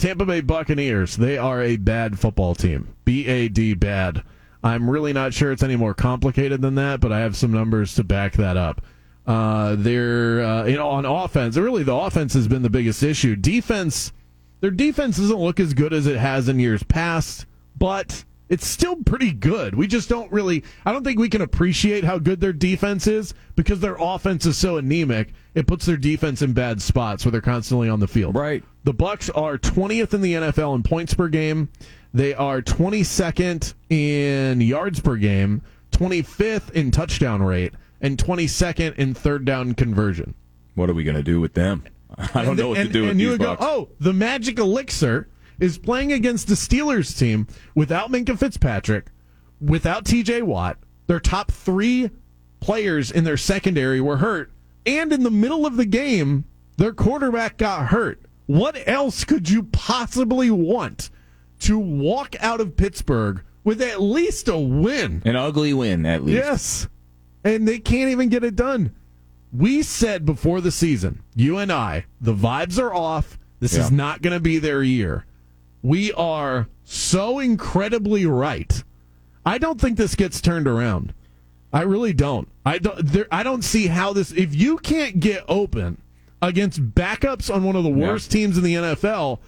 Tampa Bay Buccaneers, they are a bad football team. B A D bad. I'm really not sure it's any more complicated than that, but I have some numbers to back that up. Uh, they're uh, you know on offense. Really, the offense has been the biggest issue. Defense, their defense doesn't look as good as it has in years past, but it's still pretty good. We just don't really. I don't think we can appreciate how good their defense is because their offense is so anemic. It puts their defense in bad spots where they're constantly on the field. Right. The Bucks are 20th in the NFL in points per game. They are 22nd in yards per game, 25th in touchdown rate, and 22nd in third down conversion. What are we going to do with them? I don't know what and, to do with and these you would Bucks. go, oh, the magic elixir is playing against the Steelers team without Minkah Fitzpatrick, without TJ Watt. Their top three players in their secondary were hurt, and in the middle of the game, their quarterback got hurt. What else could you possibly want to walk out of Pittsburgh with at least a win? An ugly win, at least. Yes. And they can't even get it done. We said before the season, you and I, the vibes are off. This is not going to be their year. We are so incredibly right. I don't think this gets turned around. I really don't. I don't. There, I don't see how this. If you can't get open against backups on one of the Yeah. worst teams in the NFL,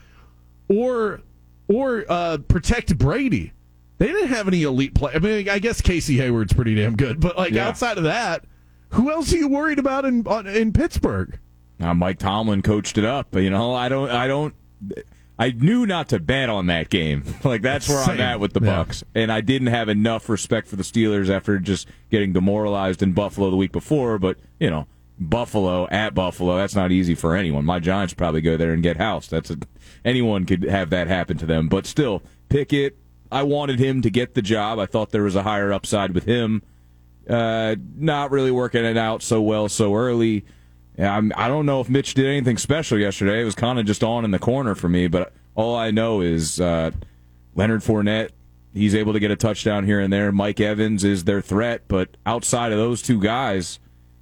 or or uh, protect Brady, they didn't have any elite play. I mean, I guess Casey Hayward's pretty damn good, but like Yeah. outside of that, who else are you worried about in in Pittsburgh? Now, Mike Tomlin coached it up. You know, I don't, I don't, I knew not to bet on that game. Like that's where Same. I'm at with the Yeah. Bucks, and I didn't have enough respect for the Steelers after just getting demoralized in Buffalo the week before. But you know, Buffalo at Buffalo, that's not easy for anyone. My Giants probably go there and get housed. That's a, anyone could have that happen to them. But still, Pickett, I wanted him to get the job. I thought there was a higher upside with him. Uh, not really working it out so well so early. Yeah, I'm, I don't know if Mitch did anything special yesterday. It was kind of just on in the corner for me. But all I know is uh, Leonard Fournette. He's able to get a touchdown here and there. Mike Evans is their threat, but outside of those two guys,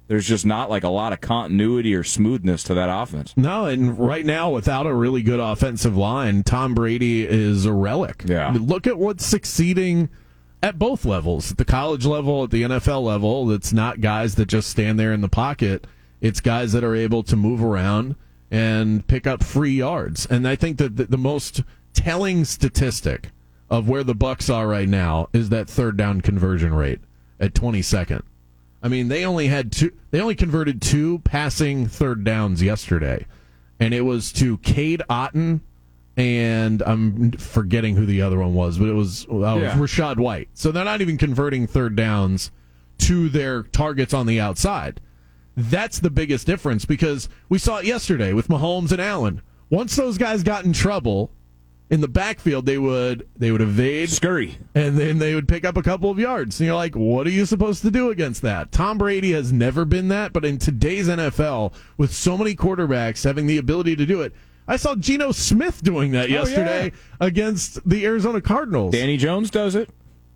there's just not like a lot of continuity or smoothness to that offense. No, and right now, without a really good offensive line, Tom Brady is a relic. Yeah. I mean, look at what's succeeding at both levels, at the college level, at the NFL level. It's not guys that just stand there in the pocket. It's guys that are able to move around and pick up free yards. And I think that the, the most telling statistic of where the Bucks are right now is that third down conversion rate at 22nd. I mean, they only had two. They only converted two passing third downs yesterday, and it was to Cade Otton, and I'm forgetting who the other one was, but it was oh, Yeah. Rachaad White. So they're not even converting third downs to their targets on the outside. That's the biggest difference because we saw it yesterday with Mahomes and Allen. Once those guys got in trouble in the backfield, they would they would evade Scurry. and then they would pick up a couple of yards. And you're like, what are you supposed to do against that? Tom Brady has never been that, but in today's NFL, with so many quarterbacks having the ability to do it, I saw Geno Smith doing that oh, yesterday against the Arizona Cardinals. Danny Jones does it.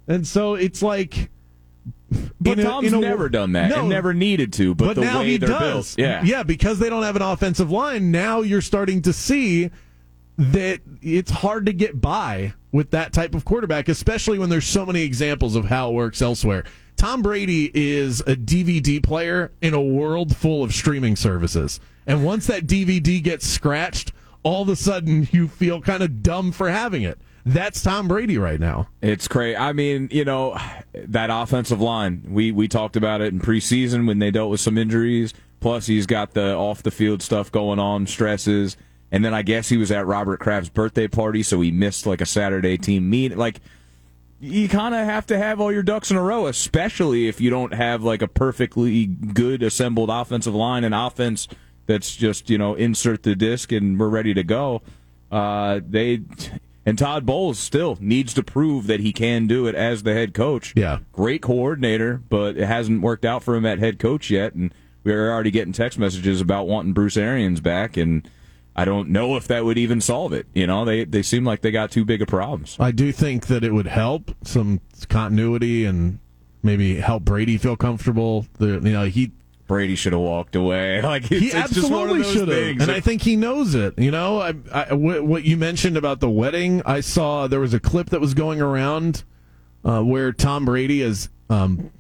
And so it's like. But in Tom's a- never done that No, and never needed to. But, but the now way he they're does. built, yeah, yeah, because they don't have an offensive line. Now you're starting to see that it's hard to get by with that type of quarterback, especially when there's so many examples of how it works elsewhere. Tom Brady is a DVD player in a world full of streaming services. And once that DVD gets scratched, all of a sudden you feel kind of dumb for having it. That's Tom Brady right now. It's crazy. I mean, you know, that offensive line. We we talked about it in preseason when they dealt with some injuries. Plus, he's got the off the field stuff going on, stresses, and then I guess he was at Robert Kraft's birthday party, so he missed like a Saturday team meet. Like, you kind of have to have all your ducks in a row, especially if you don't have like a perfectly good assembled offensive line and offense that's just you know insert the disc and we're ready to go. Uh, they and Todd Bowles still needs to prove that he can do it as the head coach. Yeah. great coordinator, but it hasn't worked out for him at head coach yet, and we're already getting text messages about wanting Bruce Arians back and. I don't know if that would even solve it. You know, they they seem like they got too big of problems. I do think that it would help some continuity and maybe help Brady feel comfortable. The, you know, he Brady should have walked away. Like it's, he it's just one of absolutely should have, and I think he knows it. You know, I, I, what you mentioned about the wedding, I saw there was a clip that was going around uh, where Tom Brady is. Um,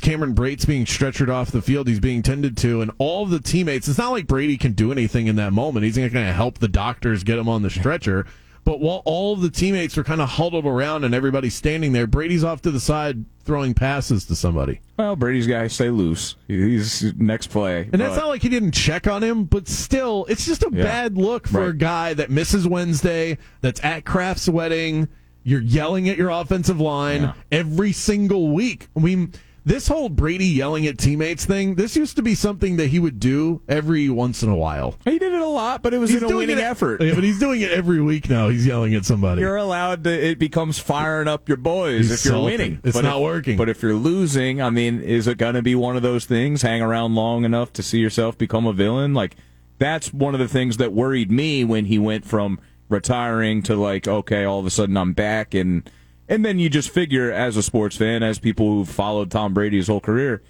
Cameron Brate's being stretchered off the field, he's being tended to, and all the teammates. It's not like Brady can do anything in that moment. He's not going to help the doctors get him on the stretcher. But while all of the teammates are kind of huddled around and everybody's standing there, Brady's off to the side throwing passes to somebody. well, Brady's got to stay loose. He's next play, And that's not like he didn't check on him, but still, it's just a Yeah. bad look for a guy that misses Wednesday, that's at Kraft's wedding. You're yelling at your offensive line Yeah. every single week. I mean, this whole Brady yelling at teammates thing, this used to be something that he would do every once in a while. he did it a lot, but it was in a winning it, effort. Yeah, but he's doing it every week now. He's yelling at somebody. You're allowed to. It becomes firing up your boys He's if you're salty. winning. It's But not if- working. But if you're losing, I mean, is it going to be one of those things? Hang around long enough to see yourself become a villain? Like that's one of the things that worried me when he went from retiring to like, okay, all of a sudden I'm back, and and then you just figure as a sports fan, as people who've followed Tom Brady his whole career.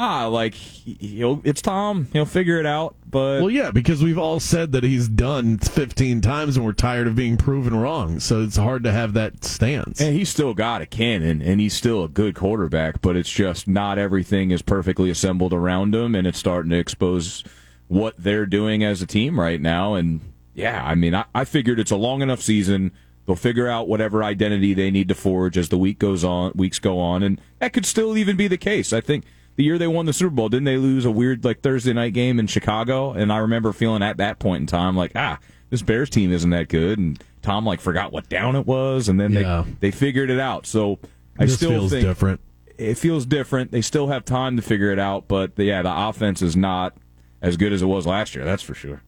Ah, like he- he'll, it's Tom. He'll figure it out. But well, yeah, because we've all said that he's done 15 times and we're tired of being proven wrong. So it's hard to have that stance. And he's still got a cannon, and he's still a good quarterback, but it's just not everything is perfectly assembled around him, and it's starting to expose what they're doing as a team right now. And yeah, I mean, I, I figured it's a long enough season. They'll figure out whatever identity they need to forge as the week goes on, weeks go on, and that could still even be the case. I think the year they won the Super Bowl, didn't they lose a weird like Thursday night game in Chicago? And I remember feeling at that point in time like, ah, this Bears team isn't that good, and Tom like forgot what down it was, and then Yeah. they they figured it out. So I this still feels think different. it feels different. They still have time to figure it out, but yeah, the offense is not as good as it was last year. That's for sure.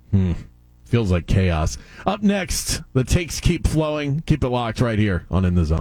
Feels like chaos. Up next, the takes keep flowing. Keep it locked right here on In the Zone.